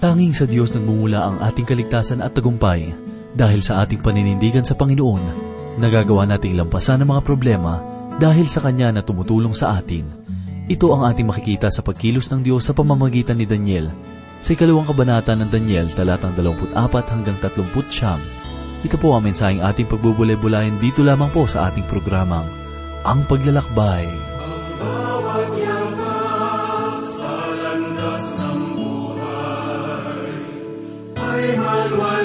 Tanging sa Diyos nagmumula ang ating kaligtasan at tagumpay dahil sa ating paninindigan sa Panginoon, nagagawa nating lampasan ang mga problema dahil sa Kanya na tumutulong sa atin. Ito ang ating makikita sa pagkilos ng Diyos sa pamamagitan ni Daniel sa ikalawang kabanata ng Daniel talatang 24 hanggang 30 siyam. Ito po ang mensaheng ating pagbubulay-bulayan dito lamang po sa ating programang Ang Paglalakbay. Ay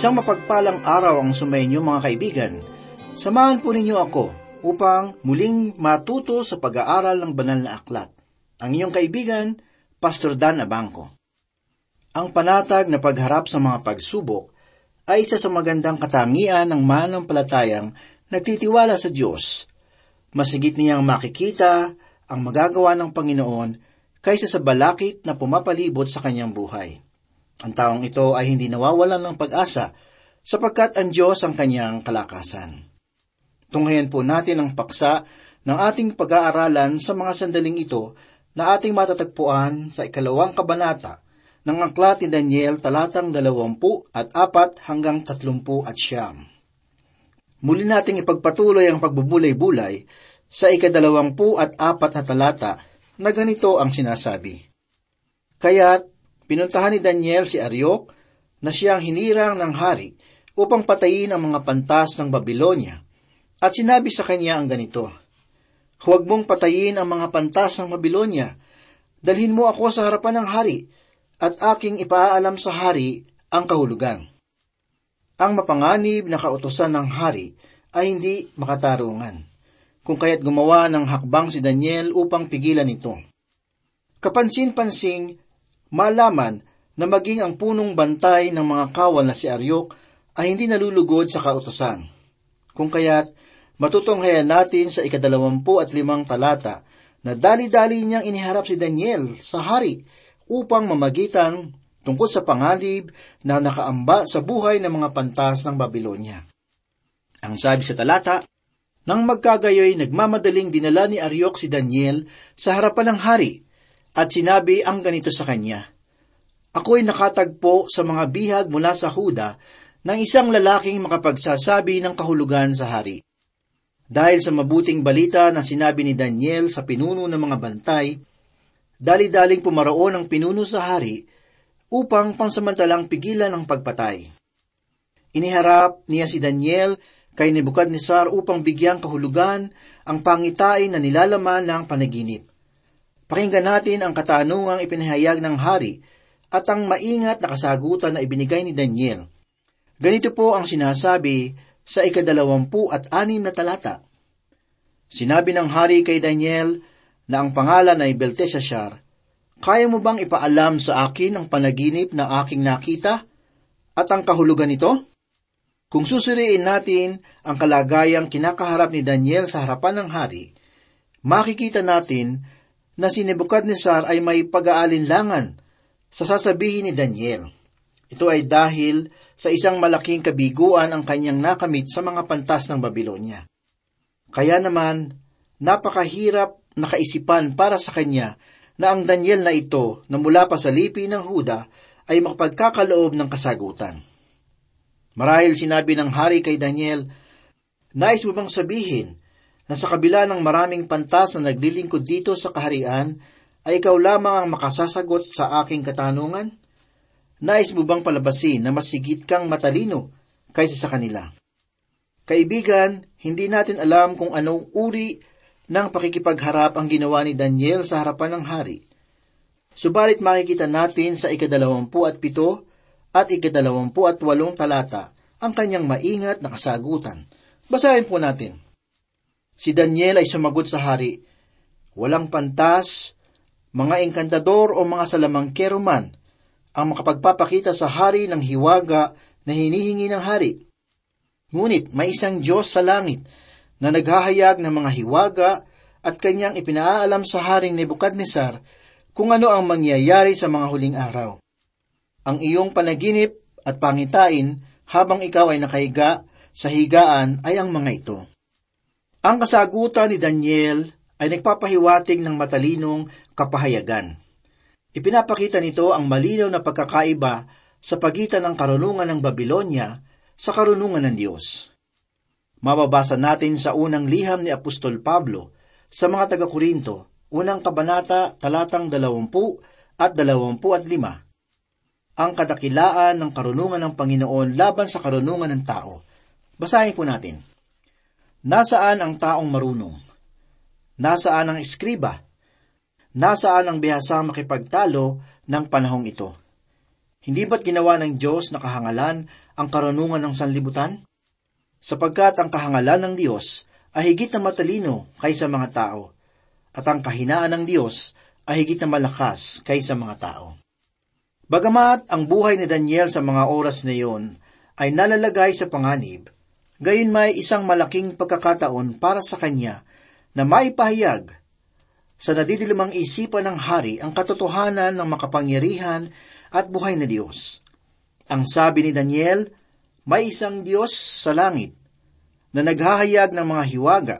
Isang mapagpalang araw ang sumainyo mga kaibigan. Samahan po ninyo ako upang muling matuto sa pag-aaral ng banal na aklat. Ang inyong kaibigan, Pastor Dan Abangco. Ang panatag na pagharap sa mga pagsubok ay isa sa magandang katangian ng manampalatayang nagtitiwala sa Diyos. Masigit niyang makikita ang magagawa ng Panginoon kaysa sa balakit na pumapalibot sa kanyang buhay. Ang taong ito ay hindi nawawalan ng pag-asa sapagkat ang Diyos ang kanyang kalakasan. Tunghayan po natin ang paksa ng ating pag-aaralan sa mga sandaling ito na ating matatagpuan sa ikalawang kabanata ng Aklat ni Daniel talatang dalawampu at apat hanggang tatlumpu at siyam. Muli nating ipagpatuloy ang pagbubulay-bulay sa ikadalawampu at apat na talata na ganito ang sinasabi. Kaya't pinuntahan ni Daniel si Aryok na siyang hinirang ng hari upang patayin ang mga pantas ng Babylonia. At sinabi sa kanya ang ganito, Huwag mong patayin ang mga pantas ng Babylonia. Dalhin mo ako sa harapan ng hari at aking ipaalam sa hari ang kahulugan. Ang mapanganib na kautosan ng hari ay hindi makatarungan, kung kaya't gumawa ng hakbang si Daniel upang pigilan ito. Kapansin-pansing, malaman na maging ang punong bantay ng mga kawal na si Aryok ay hindi nalulugod sa kautosan. Kung kaya't matutunghayan natin sa ikadalawampu at limang talata na dali-dali niyang iniharap si Daniel sa hari upang mamagitan tungkol sa pangalib na nakaamba sa buhay ng mga pantas ng Babylonia. Ang sabi sa talata, nang magkagayoy nagmamadaling dinala ni Aryok si Daniel sa harapan ng hari at sinabi ang ganito sa kanya, Ako'y nakatagpo sa mga bihag mula sa Huda ng isang lalaking makapagsasabi ng kahulugan sa hari. Dahil sa mabuting balita na sinabi ni Daniel sa pinuno ng mga bantay, dali-daling pumaroon ang pinuno sa hari upang pansamantalang pigilan ang pagpatay. Iniharap niya si Daniel kay Nebuchadnezzar upang bigyang kahulugan ang pangitain na nilalaman ng panaginip. Pakinggan natin ang katanungang ipinahayag ng hari at ang maingat na kasagutan na ibinigay ni Daniel. Ganito po ang sinasabi sa ikadalawampu at anim na talata. Sinabi ng hari kay Daniel na ang pangalan ay Belteshazzar, Kaya mo bang ipaalam sa akin ang panaginip na aking nakita at ang kahulugan nito? Kung susuriin natin ang kalagayang kinakaharap ni Daniel sa harapan ng hari, makikita natin na si Nebuchadnezzar ay may pag-aalinlangan sa sasabihin ni Daniel. Ito ay dahil sa isang malaking kabiguan ang kanyang nakamit sa mga pantas ng Babylonia. Kaya naman, napakahirap na kaisipan para sa kanya na ang Daniel na ito na mula pa sa lipi ng Huda ay makapagkakaloob ng kasagutan. Marahil sinabi ng hari kay Daniel, Nais mo bang sabihin na sa kabila ng maraming pantas na naglilingkod dito sa kaharian, ay ikaw lamang ang makasasagot sa aking katanungan? Nais mo bang palabasin na masigit kang matalino kaysa sa kanila? Kaibigan, hindi natin alam kung anong uri ng pakikipagharap ang ginawa ni Daniel sa harapan ng hari. Subalit makikita natin sa ikadalawampu at pito at ikadalawampu at walong talata ang kanyang maingat na kasagutan. Basahin po natin. Si Daniel ay sumagot sa hari, Walang pantas, mga engkantador o mga salamangkero man ang makapagpapakita sa hari ng hiwaga na hinihingi ng hari. Ngunit may isang Diyos sa langit na naghahayag ng mga hiwaga at kanyang ipinaalam sa haring Nebukadnesar kung ano ang mangyayari sa mga huling araw ang iyong panaginip at pangitain habang ikaw ay nakahiga sa higaan ay ang mga ito. Ang kasagutan ni Daniel ay nagpapahiwating ng matalinong kapahayagan. Ipinapakita nito ang malinaw na pagkakaiba sa pagitan ng karunungan ng Babylonia sa karunungan ng Diyos. Mababasa natin sa unang liham ni Apostol Pablo sa mga taga-Korinto, unang kabanata talatang dalawampu at dalawampu at lima ang kadakilaan ng karunungan ng Panginoon laban sa karunungan ng tao. Basahin po natin. Nasaan ang taong marunong? Nasaan ang eskriba? Nasaan ang bihasang makipagtalo ng panahong ito? Hindi ba't ginawa ng Diyos na kahangalan ang karunungan ng sanlibutan? Sapagkat ang kahangalan ng Diyos ay higit na matalino kaysa mga tao, at ang kahinaan ng Diyos ay higit na malakas kaysa mga tao. Bagamat ang buhay ni Daniel sa mga oras na iyon ay nalalagay sa panganib, gayon may isang malaking pagkakataon para sa kanya na maipahayag sa nadidilimang isipan ng hari ang katotohanan ng makapangyarihan at buhay na Diyos. Ang sabi ni Daniel, may isang Diyos sa langit na naghahayag ng mga hiwaga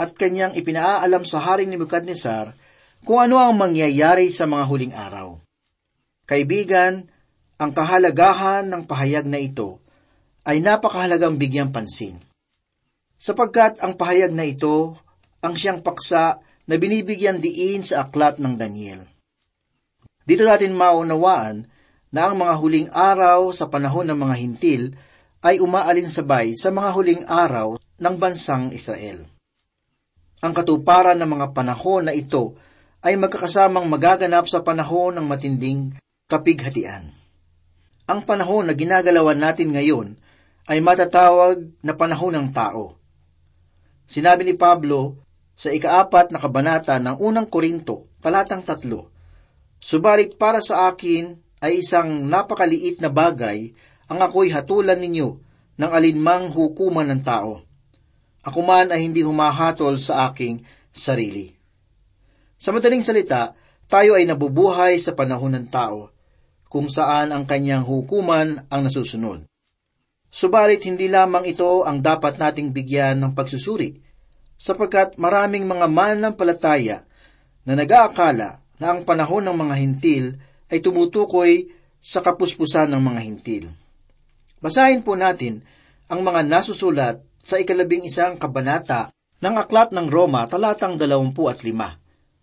at kanyang ipinaalam sa haring ni Nebuchadnezzar kung ano ang mangyayari sa mga huling araw. Kaibigan, ang kahalagahan ng pahayag na ito ay napakahalagang bigyang pansin. Sapagkat ang pahayag na ito ang siyang paksa na binibigyan diin sa aklat ng Daniel. Dito natin maunawaan na ang mga huling araw sa panahon ng mga hintil ay umaalinsabay sa mga huling araw ng bansang Israel. Ang katuparan ng mga panahon na ito ay magkakasamang magaganap sa panahon ng matinding kapighatian. Ang panahon na ginagalawan natin ngayon ay matatawag na panahon ng tao. Sinabi ni Pablo sa ikaapat na kabanata ng unang Korinto, talatang tatlo, Subalit para sa akin ay isang napakaliit na bagay ang ako'y hatulan ninyo ng alinmang hukuman ng tao. Ako man ay hindi humahatol sa aking sarili. Sa madaling salita, tayo ay nabubuhay sa panahon ng tao kung saan ang kanyang hukuman ang nasusunod. Subalit hindi lamang ito ang dapat nating bigyan ng pagsusuri, sapagkat maraming mga mananampalataya na nag-aakala na ang panahon ng mga hintil ay tumutukoy sa kapuspusan ng mga hintil. Basahin po natin ang mga nasusulat sa ikalabing isang kabanata ng Aklat ng Roma talatang dalawampu at lima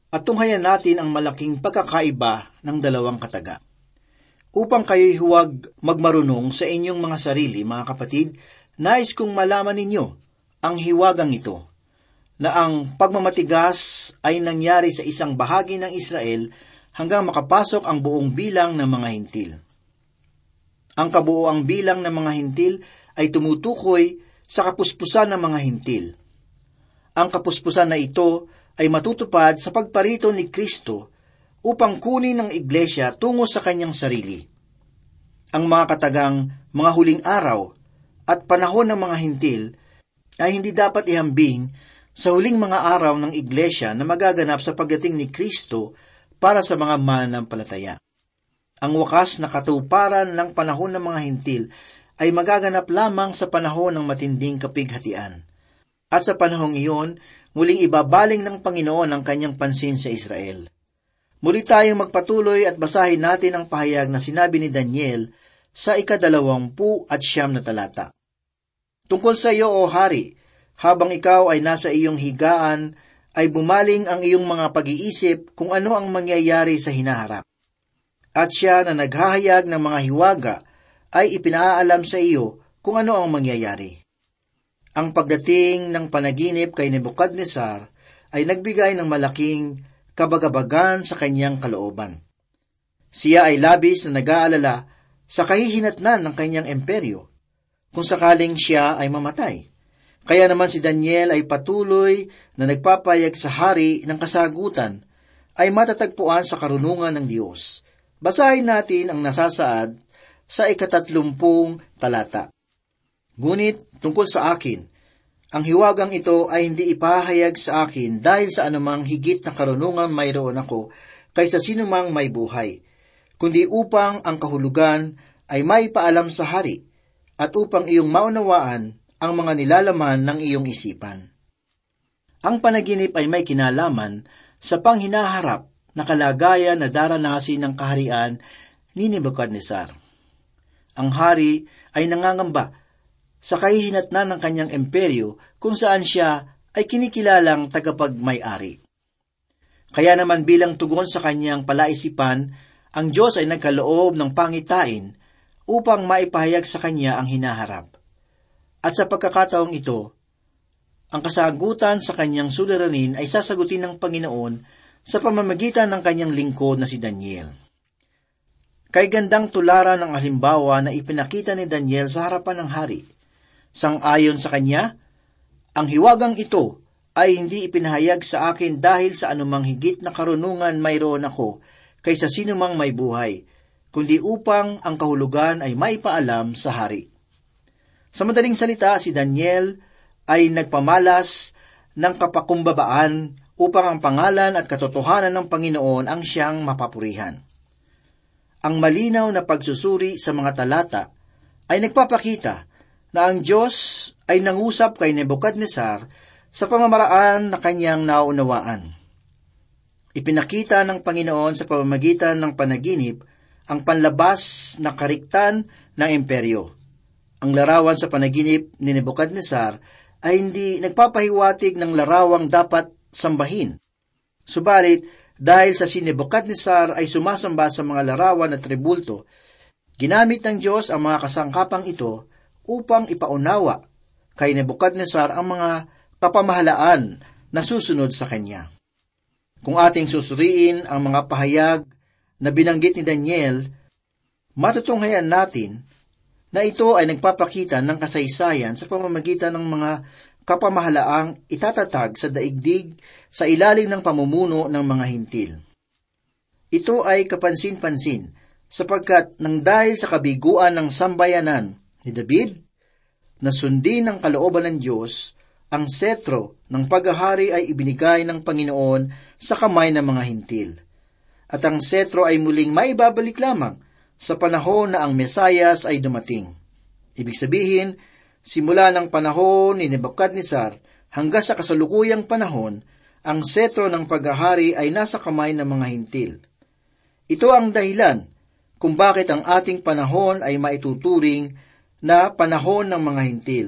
at tunghayan natin ang malaking pagkakaiba ng dalawang kataga upang kayo'y huwag magmarunong sa inyong mga sarili, mga kapatid, nais kong malaman ninyo ang hiwagang ito, na ang pagmamatigas ay nangyari sa isang bahagi ng Israel hanggang makapasok ang buong bilang ng mga hintil. Ang kabuoang bilang ng mga hintil ay tumutukoy sa kapuspusan ng mga hintil. Ang kapuspusan na ito ay matutupad sa pagparito ni Kristo upang kunin ng iglesia tungo sa kanyang sarili. Ang mga katagang mga huling araw at panahon ng mga hintil ay hindi dapat ihambing sa huling mga araw ng iglesia na magaganap sa pagdating ni Kristo para sa mga mananampalataya. Ang wakas na katuparan ng panahon ng mga hintil ay magaganap lamang sa panahon ng matinding kapighatian. At sa panahong iyon, muling ibabaling ng Panginoon ang kanyang pansin sa Israel. Muli tayong magpatuloy at basahin natin ang pahayag na sinabi ni Daniel sa ikadalawampu at siyam na talata. Tungkol sa iyo, O Hari, habang ikaw ay nasa iyong higaan, ay bumaling ang iyong mga pag-iisip kung ano ang mangyayari sa hinaharap. At siya na naghahayag ng mga hiwaga ay ipinaalam sa iyo kung ano ang mangyayari. Ang pagdating ng panaginip kay Nebuchadnezzar ay nagbigay ng malaking kabagabagan sa kanyang kalooban. Siya ay labis na nag-aalala sa kahihinatnan ng kanyang emperyo kung sakaling siya ay mamatay. Kaya naman si Daniel ay patuloy na nagpapayag sa hari ng kasagutan ay matatagpuan sa karunungan ng Diyos. Basahin natin ang nasasaad sa ikatatlumpung talata. Ngunit tungkol sa akin, ang hiwagang ito ay hindi ipahayag sa akin dahil sa anumang higit na karunungan mayroon ako kaysa sinumang may buhay, kundi upang ang kahulugan ay may paalam sa hari at upang iyong maunawaan ang mga nilalaman ng iyong isipan. Ang panaginip ay may kinalaman sa panghinaharap na kalagayan na daranasin ng kaharian ni Nebuchadnezzar. Ang hari ay nangangamba sa kahihinatnan ng kanyang imperyo kung saan siya ay kinikilalang tagapagmay-ari. Kaya naman bilang tugon sa kanyang palaisipan, ang Diyos ay nagkaloob ng pangitain upang maipahayag sa kanya ang hinaharap. At sa pagkakataong ito, ang kasagutan sa kanyang suliranin ay sasagutin ng Panginoon sa pamamagitan ng kanyang lingkod na si Daniel. Kay gandang tularan ng halimbawa na ipinakita ni Daniel sa harapan ng hari – Sang-ayon sa kanya, ang hiwagang ito ay hindi ipinahayag sa akin dahil sa anumang higit na karunungan mayroon ako kaysa sinumang may buhay, kundi upang ang kahulugan ay maipaalam sa hari. Sa madaling salita, si Daniel ay nagpamalas ng kapakumbabaan upang ang pangalan at katotohanan ng Panginoon ang siyang mapapurihan. Ang malinaw na pagsusuri sa mga talata ay nagpapakita na ang Diyos ay nangusap kay Nebuchadnezzar sa pamamaraan na kanyang naunawaan. Ipinakita ng Panginoon sa pamamagitan ng panaginip ang panlabas na kariktan ng imperyo. Ang larawan sa panaginip ni Nebuchadnezzar ay hindi nagpapahiwatig ng larawang dapat sambahin. Subalit, dahil sa si Nebuchadnezzar ay sumasamba sa mga larawan at tribulto, ginamit ng Diyos ang mga kasangkapang ito upang ipaunawa kay Nebuchadnezzar ang mga kapamahalaan na susunod sa kanya. Kung ating susuriin ang mga pahayag na binanggit ni Daniel, matutunghayan natin na ito ay nagpapakita ng kasaysayan sa pamamagitan ng mga kapamahalaang itatatag sa daigdig sa ilalim ng pamumuno ng mga hintil. Ito ay kapansin-pansin sapagkat nang dahil sa kabiguan ng sambayanan ni David, na sundin ng kalooban ng Diyos, ang setro ng paghahari ay ibinigay ng Panginoon sa kamay ng mga hintil. At ang setro ay muling maibabalik lamang sa panahon na ang Mesayas ay dumating. Ibig sabihin, simula ng panahon ni Nebuchadnezzar hanggang sa kasalukuyang panahon, ang setro ng paghahari ay nasa kamay ng mga hintil. Ito ang dahilan kung bakit ang ating panahon ay maituturing na panahon ng mga hintil,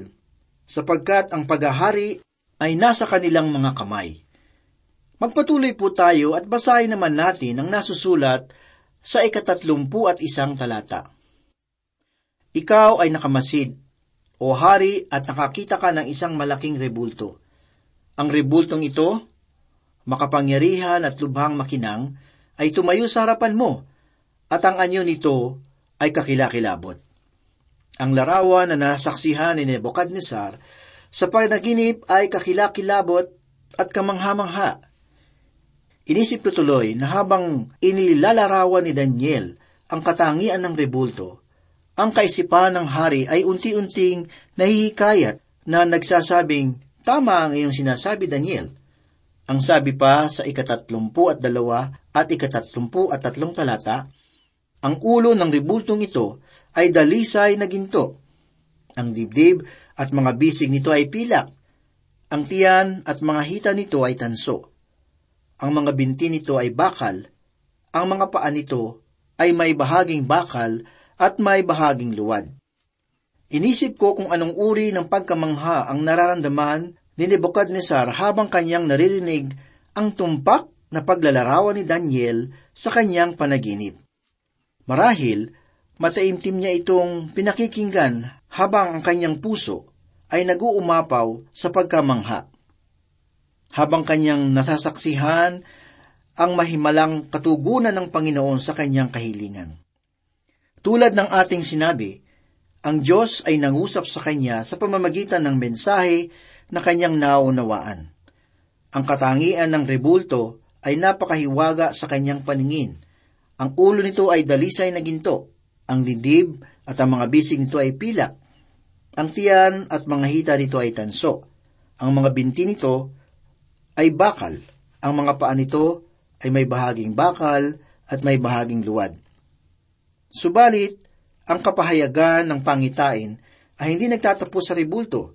sapagkat ang paghahari ay nasa kanilang mga kamay. Magpatuloy po tayo at basahin naman natin ang nasusulat sa ikatatlumpu at isang talata. Ikaw ay nakamasid, o hari, at nakakita ka ng isang malaking rebulto. Ang rebultong ito, makapangyarihan at lubhang makinang, ay tumayo sa harapan mo, at ang anyo nito ay kakilakilabot. Ang larawan na nasaksihan ni Nebuchadnezzar sa panaginip ay kakilakilabot at kamangha-mangha. Inisip ko tuloy na habang inilalarawan ni Daniel ang katangian ng rebulto, ang kaisipan ng hari ay unti-unting nahihikayat na nagsasabing, Tama ang iyong sinasabi, Daniel. Ang sabi pa sa ikatatlumpu at dalawa at ikatatlumpu at tatlong talata, ang ulo ng rebultong ito ay dalisay na ginto. Ang dibdib at mga bisig nito ay pilak. Ang tiyan at mga hita nito ay tanso. Ang mga binti nito ay bakal. Ang mga paa nito ay may bahaging bakal at may bahaging luwad. Inisip ko kung anong uri ng pagkamangha ang nararamdaman ni Nebuchadnezzar habang kanyang naririnig ang tumpak na paglalarawan ni Daniel sa kanyang panaginip. Marahil, mataimtim niya itong pinakikinggan habang ang kanyang puso ay naguumapaw sa pagkamangha. Habang kanyang nasasaksihan ang mahimalang katugunan ng Panginoon sa kanyang kahilingan. Tulad ng ating sinabi, ang Diyos ay nangusap sa kanya sa pamamagitan ng mensahe na kanyang naunawaan. Ang katangian ng rebulto ay napakahiwaga sa kanyang paningin – ang ulo nito ay dalisay na ginto, ang dibdib at ang mga bisig nito ay pilak. Ang tiyan at mga hita nito ay tanso. Ang mga binti nito ay bakal. Ang mga paa nito ay may bahaging bakal at may bahaging luwad. Subalit, ang kapahayagan ng pangitain ay hindi nagtatapos sa ribulto,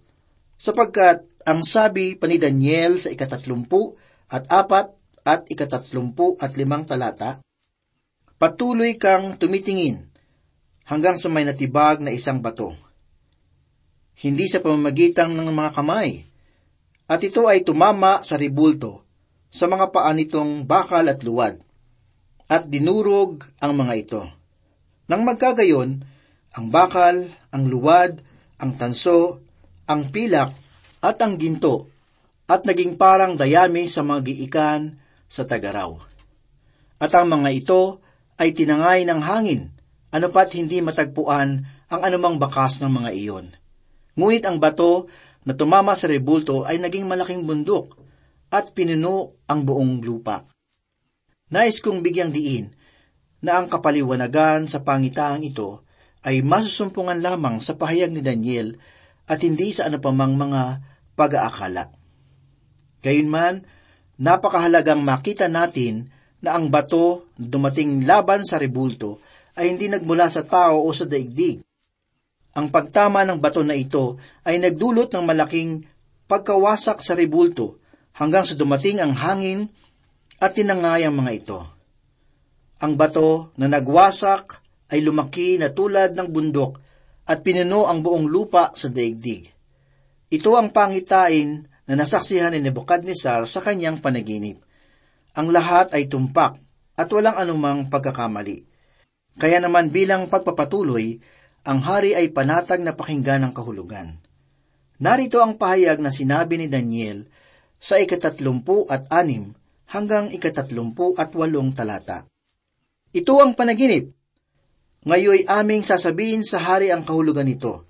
sapagkat ang sabi pa ni Daniel sa ikatatlumpu at apat at ikatatlumpu at limang talata, Patuloy kang tumitingin hanggang sa may natibag na isang bato. Hindi sa pamamagitan ng mga kamay, at ito ay tumama sa ribulto, sa mga paa nitong bakal at luwad, at dinurog ang mga ito. Nang magkagayon, ang bakal, ang luwad, ang tanso, ang pilak, at ang ginto, at naging parang dayami sa mga giikan sa tagaraw. At ang mga ito ay tinangay ng hangin, ano pat hindi matagpuan ang anumang bakas ng mga iyon. Ngunit ang bato na tumama sa rebulto ay naging malaking bundok at pinuno ang buong lupa. Nais kong bigyang diin na ang kapaliwanagan sa pangitaang ito ay masusumpungan lamang sa pahayag ni Daniel at hindi sa ano pamang mga pag-aakala. Gayunman, napakahalagang makita natin na ang bato dumating laban sa rebulto ay hindi nagmula sa tao o sa daigdig. Ang pagtama ng bato na ito ay nagdulot ng malaking pagkawasak sa rebulto hanggang sa dumating ang hangin at tinangay ang mga ito. Ang bato na nagwasak ay lumaki na tulad ng bundok at pinuno ang buong lupa sa daigdig. Ito ang pangitain na nasaksihan ni Nebuchadnezzar sa kanyang panaginip. ang lahat ay tumpak at walang anumang pagkakamali. Kaya naman bilang pagpapatuloy, ang hari ay panatag na pakinggan ng kahulugan. Narito ang pahayag na sinabi ni Daniel sa ikatatlumpu at anim hanggang ikatatlumpu at walong talata. Ito ang panaginip. Ngayoy aming sasabihin sa hari ang kahulugan nito.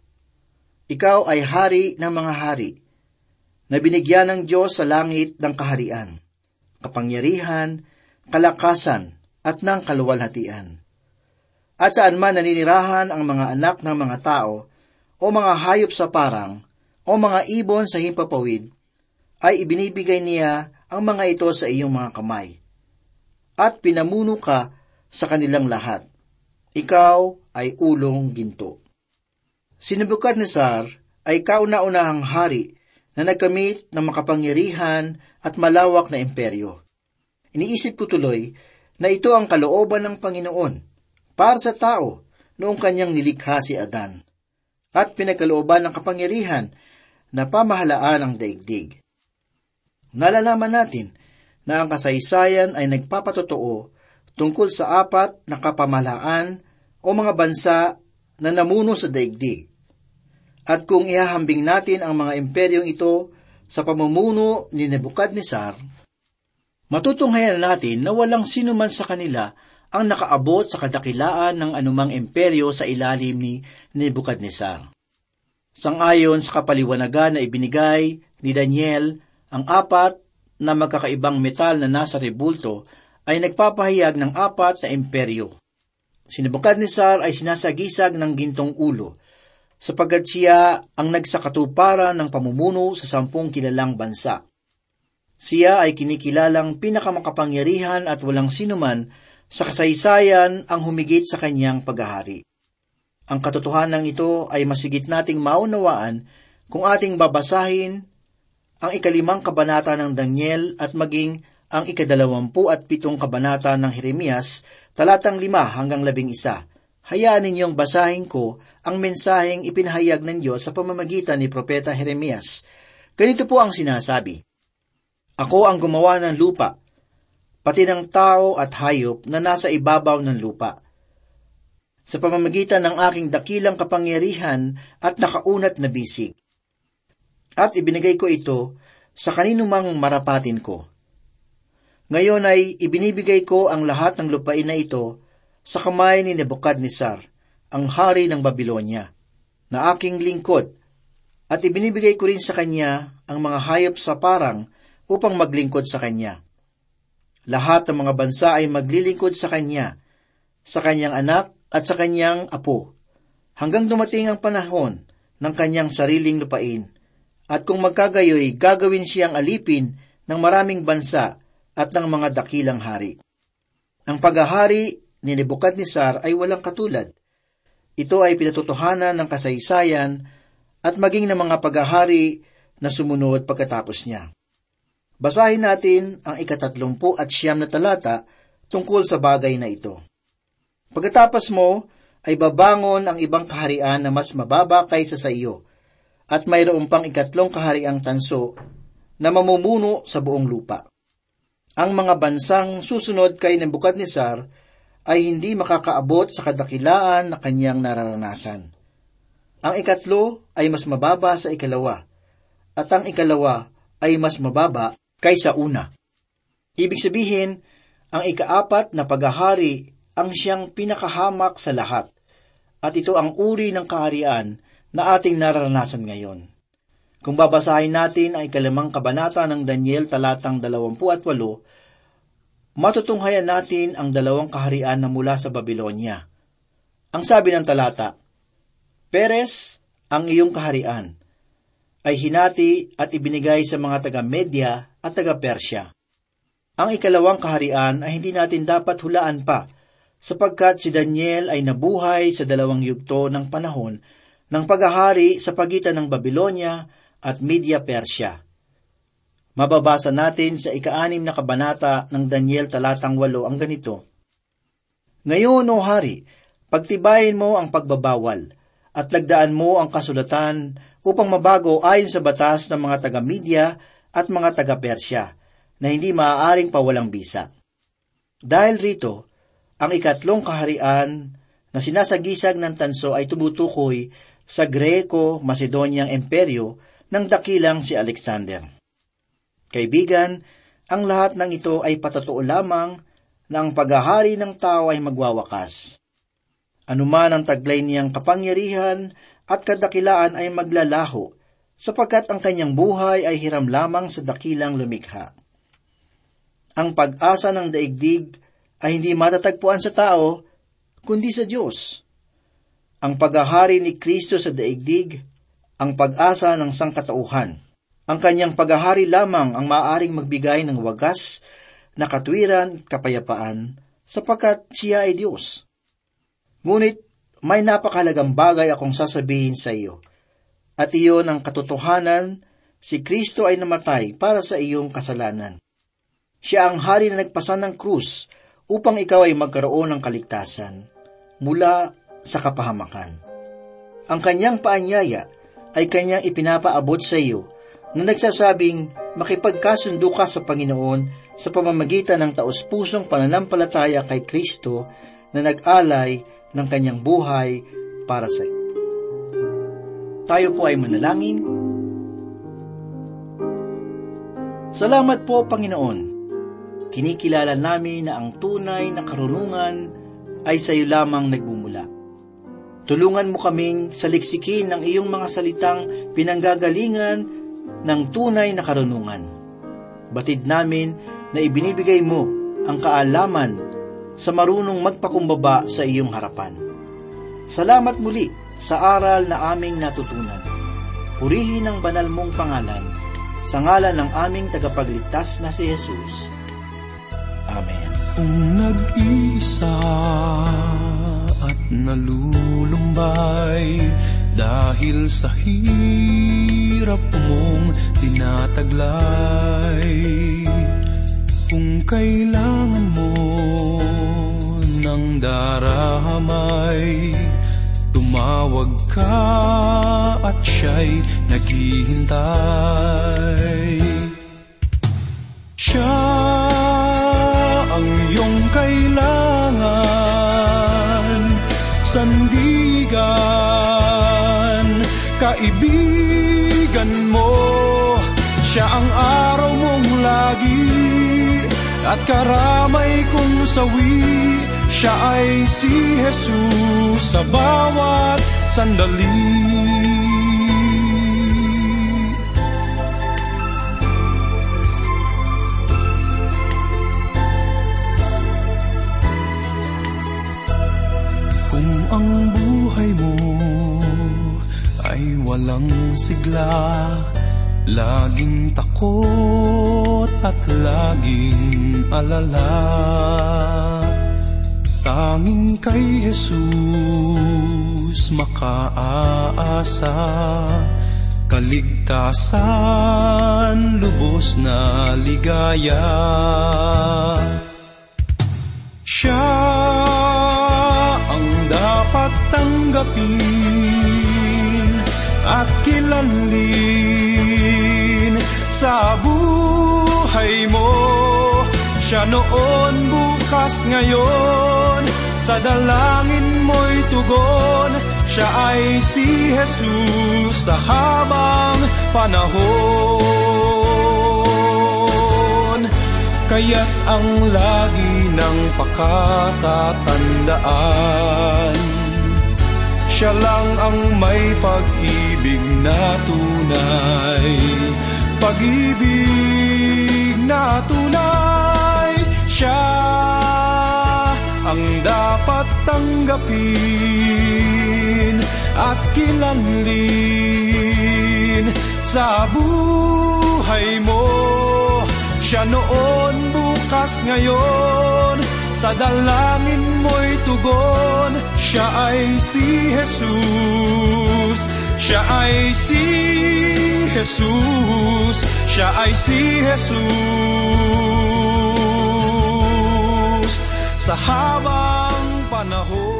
Ikaw ay hari ng mga hari, na binigyan ng Diyos sa langit ng kaharian, kapangyarihan, kalakasan, at ng kaluwalhatian. At saan man naninirahan ang mga anak ng mga tao, o mga hayop sa parang, o mga ibon sa himpapawid, ay ibinibigay niya ang mga ito sa iyong mga kamay. At pinamuno ka sa kanilang lahat. Ikaw ay ulong ginto. Si Nebuchadnezzar ay kauna-unahang hari na nagkamit ng makapangyarihan at malawak na imperyo. Iniisip ko tuloy na ito ang kalooban ng Panginoon para sa tao noong kanyang nilikha si Adan at pinagkalooban ng kapangyarihan na pamahalaan ang daigdig. Nalalaman natin na ang kasaysayan ay nagpapatotoo tungkol sa apat na kapamahalaan o mga bansa na namuno sa daigdig. At kung ihahambing natin ang mga imperyong ito sa pamumuno ni Nebuchadnezzar, matutunghayan natin na walang sino man sa kanila ang nakaabot sa kadakilaan ng anumang imperyo sa ilalim ni Nebuchadnezzar. Sangayon sa kapaliwanagan na ibinigay ni Daniel, ang apat na magkakaibang metal na nasa rebulto ay nagpapahayag ng apat na imperyo. Si Nebuchadnezzar ay sinasagisag ng gintong ulo, sapagkat siya ang nagsakatuparan ng pamumuno sa sampung kilalang bansa. Siya ay kinikilalang pinakamakapangyarihan at walang sinuman sa kasaysayan ang humigit sa kanyang paghahari. Ang katotohanan ito ay masigit nating maunawaan kung ating babasahin ang ikalimang kabanata ng Daniel at maging ang ikadalawampu at pitong kabanata ng Jeremias, talatang lima hanggang labing isa. Hayaan ninyong basahin ko ang mensaheng ipinahayag ng Diyos sa pamamagitan ni Propeta Jeremias. Ganito po ang sinasabi, Ako ang gumawa ng lupa, pati ng tao at hayop na nasa ibabaw ng lupa. Sa pamamagitan ng aking dakilang kapangyarihan at nakaunat na bisig. At ibinigay ko ito sa kaninumang marapatin ko. Ngayon ay ibinibigay ko ang lahat ng lupain na ito sa kamay ni Nebuchadnezzar, ang hari ng Babylonia, na aking lingkod, at ibinibigay ko rin sa kanya ang mga hayop sa parang upang maglingkod sa kanya. Lahat ng mga bansa ay maglilingkod sa kanya, sa kanyang anak at sa kanyang apo, hanggang dumating ang panahon ng kanyang sariling lupain. At kung magkagayoy, gagawin siyang alipin ng maraming bansa at ng mga dakilang hari. Ang paghahari ni Nebuchadnezzar ay walang katulad. Ito ay pinatotohanan ng kasaysayan at maging ng mga paghahari na sumunod pagkatapos niya. Basahin natin ang ikatatlumpu at siyam na talata tungkol sa bagay na ito. Pagkatapos mo, ay babangon ang ibang kaharian na mas mababa kaysa sa iyo, at mayroon pang ikatlong kahariang tanso na mamumuno sa buong lupa. Ang mga bansang susunod kay Nebuchadnezzar ay hindi makakaabot sa kadakilaan na kanyang nararanasan. Ang ikatlo ay mas mababa sa ikalawa, at ang ikalawa ay mas mababa kaysa una. Ibig sabihin, ang ikaapat na paghahari ang siyang pinakahamak sa lahat, at ito ang uri ng kaharian na ating nararanasan ngayon. Kung babasahin natin ang ikalimang kabanata ng Daniel talatang 28, matutunghayan natin ang dalawang kaharian na mula sa Babylonia. Ang sabi ng talata, Peres, ang iyong kaharian, ay hinati at ibinigay sa mga taga-Media at taga-Persya. Ang ikalawang kaharian ay hindi natin dapat hulaan pa, sapagkat si Daniel ay nabuhay sa dalawang yugto ng panahon ng paghahari sa pagitan ng Babylonia at Media Persya. Mababasa natin sa ikaanim na kabanata ng Daniel talatang walo ang ganito. Ngayon, o hari, pagtibayin mo ang pagbabawal at lagdaan mo ang kasulatan upang mabago ayon sa batas ng mga taga-Media at mga taga-Persya, na hindi maaaring pawalang bisa. Dahil rito, ang ikatlong kaharian na sinasagisag ng tanso ay tumutukoy sa Greco-Macedoniang Imperyo ng dakilang si Alexander. Kaibigan, ang lahat ng ito ay patotoo lamang na ang paghahari ng tao ay magwawakas. Anuman ang taglay niyang kapangyarihan at kadakilaan ay maglalaho, sapagkat ang kanyang buhay ay hiram lamang sa dakilang lumikha. Ang pag-asa ng daigdig ay hindi matatagpuan sa tao, kundi sa Diyos. Ang paghahari ni Kristo sa daigdig, ang pag-asa ng sangkatauhan. Ang kanyang paghahari lamang ang maaaring magbigay ng wagas na katwiran at kapayapaan sapagkat siya ay Diyos. Ngunit may napakalagang bagay akong sasabihin sa iyo. At iyon ang katotohanan, si Kristo ay namatay para sa iyong kasalanan. Siya ang hari na nagpasan ng krus upang ikaw ay magkaroon ng kaligtasan mula sa kapahamakan. Ang kanyang paanyaya ay kanyang ipinapaabot sa iyo na nagsasabing makipagkasundo ka sa Panginoon sa pamamagitan ng taus-pusong pananampalataya kay Kristo na nag-alay ng kanyang buhay para sa iyo. Tayo po ay manalangin. Salamat po, Panginoon. Kinikilala namin na ang tunay na karunungan ay sa iyo lamang nagmumula. Tulungan mo kaming saliksikin ng iyong mga salitang pinanggagalingan ng tunay na karunungan. Batid namin na ibinibigay mo ang kaalaman sa marunong magpakumbaba sa iyong harapan. Salamat muli sa aral na aming natutunan. Purihin ang banal mong pangalan sa ngalan ng aming tagapagligtas na si Jesus. Amen. Kung nag-iisa at nalulumbay dahil sa hirap mong tinataglay Kung kailangan mo ng daramay Tumawag ka at siya'y naghihintay. Siya ang iyong kailangan. Sandigan, kaibigan mo. Siya ang araw mong lagi At karamay kong sawi Siya ay si Jesus sa bawat sandali. Kung ang buhay mo ay walang sigla Laging takot at laging alala Tanging kay Jesus makaasa Kaligtasan, lubos na ligaya Siya ang dapat tanggapin at kilanlin sa buhay mo. Siya noon, bukas, ngayon, sa dalangin mo'y tugon. Siya ay si Jesus sa habang panahon. Kaya't ang lagi ng pakatatandaan Siya lang ang may pag-ibig na tunay Pag-ibig na tunay Siya. Ang dapat tanggapin At kilanlin. Sa buhay mo siya noon, bukas, ngayon. Sa dalangin mo'y tugon Siya ay si Jesus. Siya ay si Jesus. Siya ay si Jesus Sa habang panahon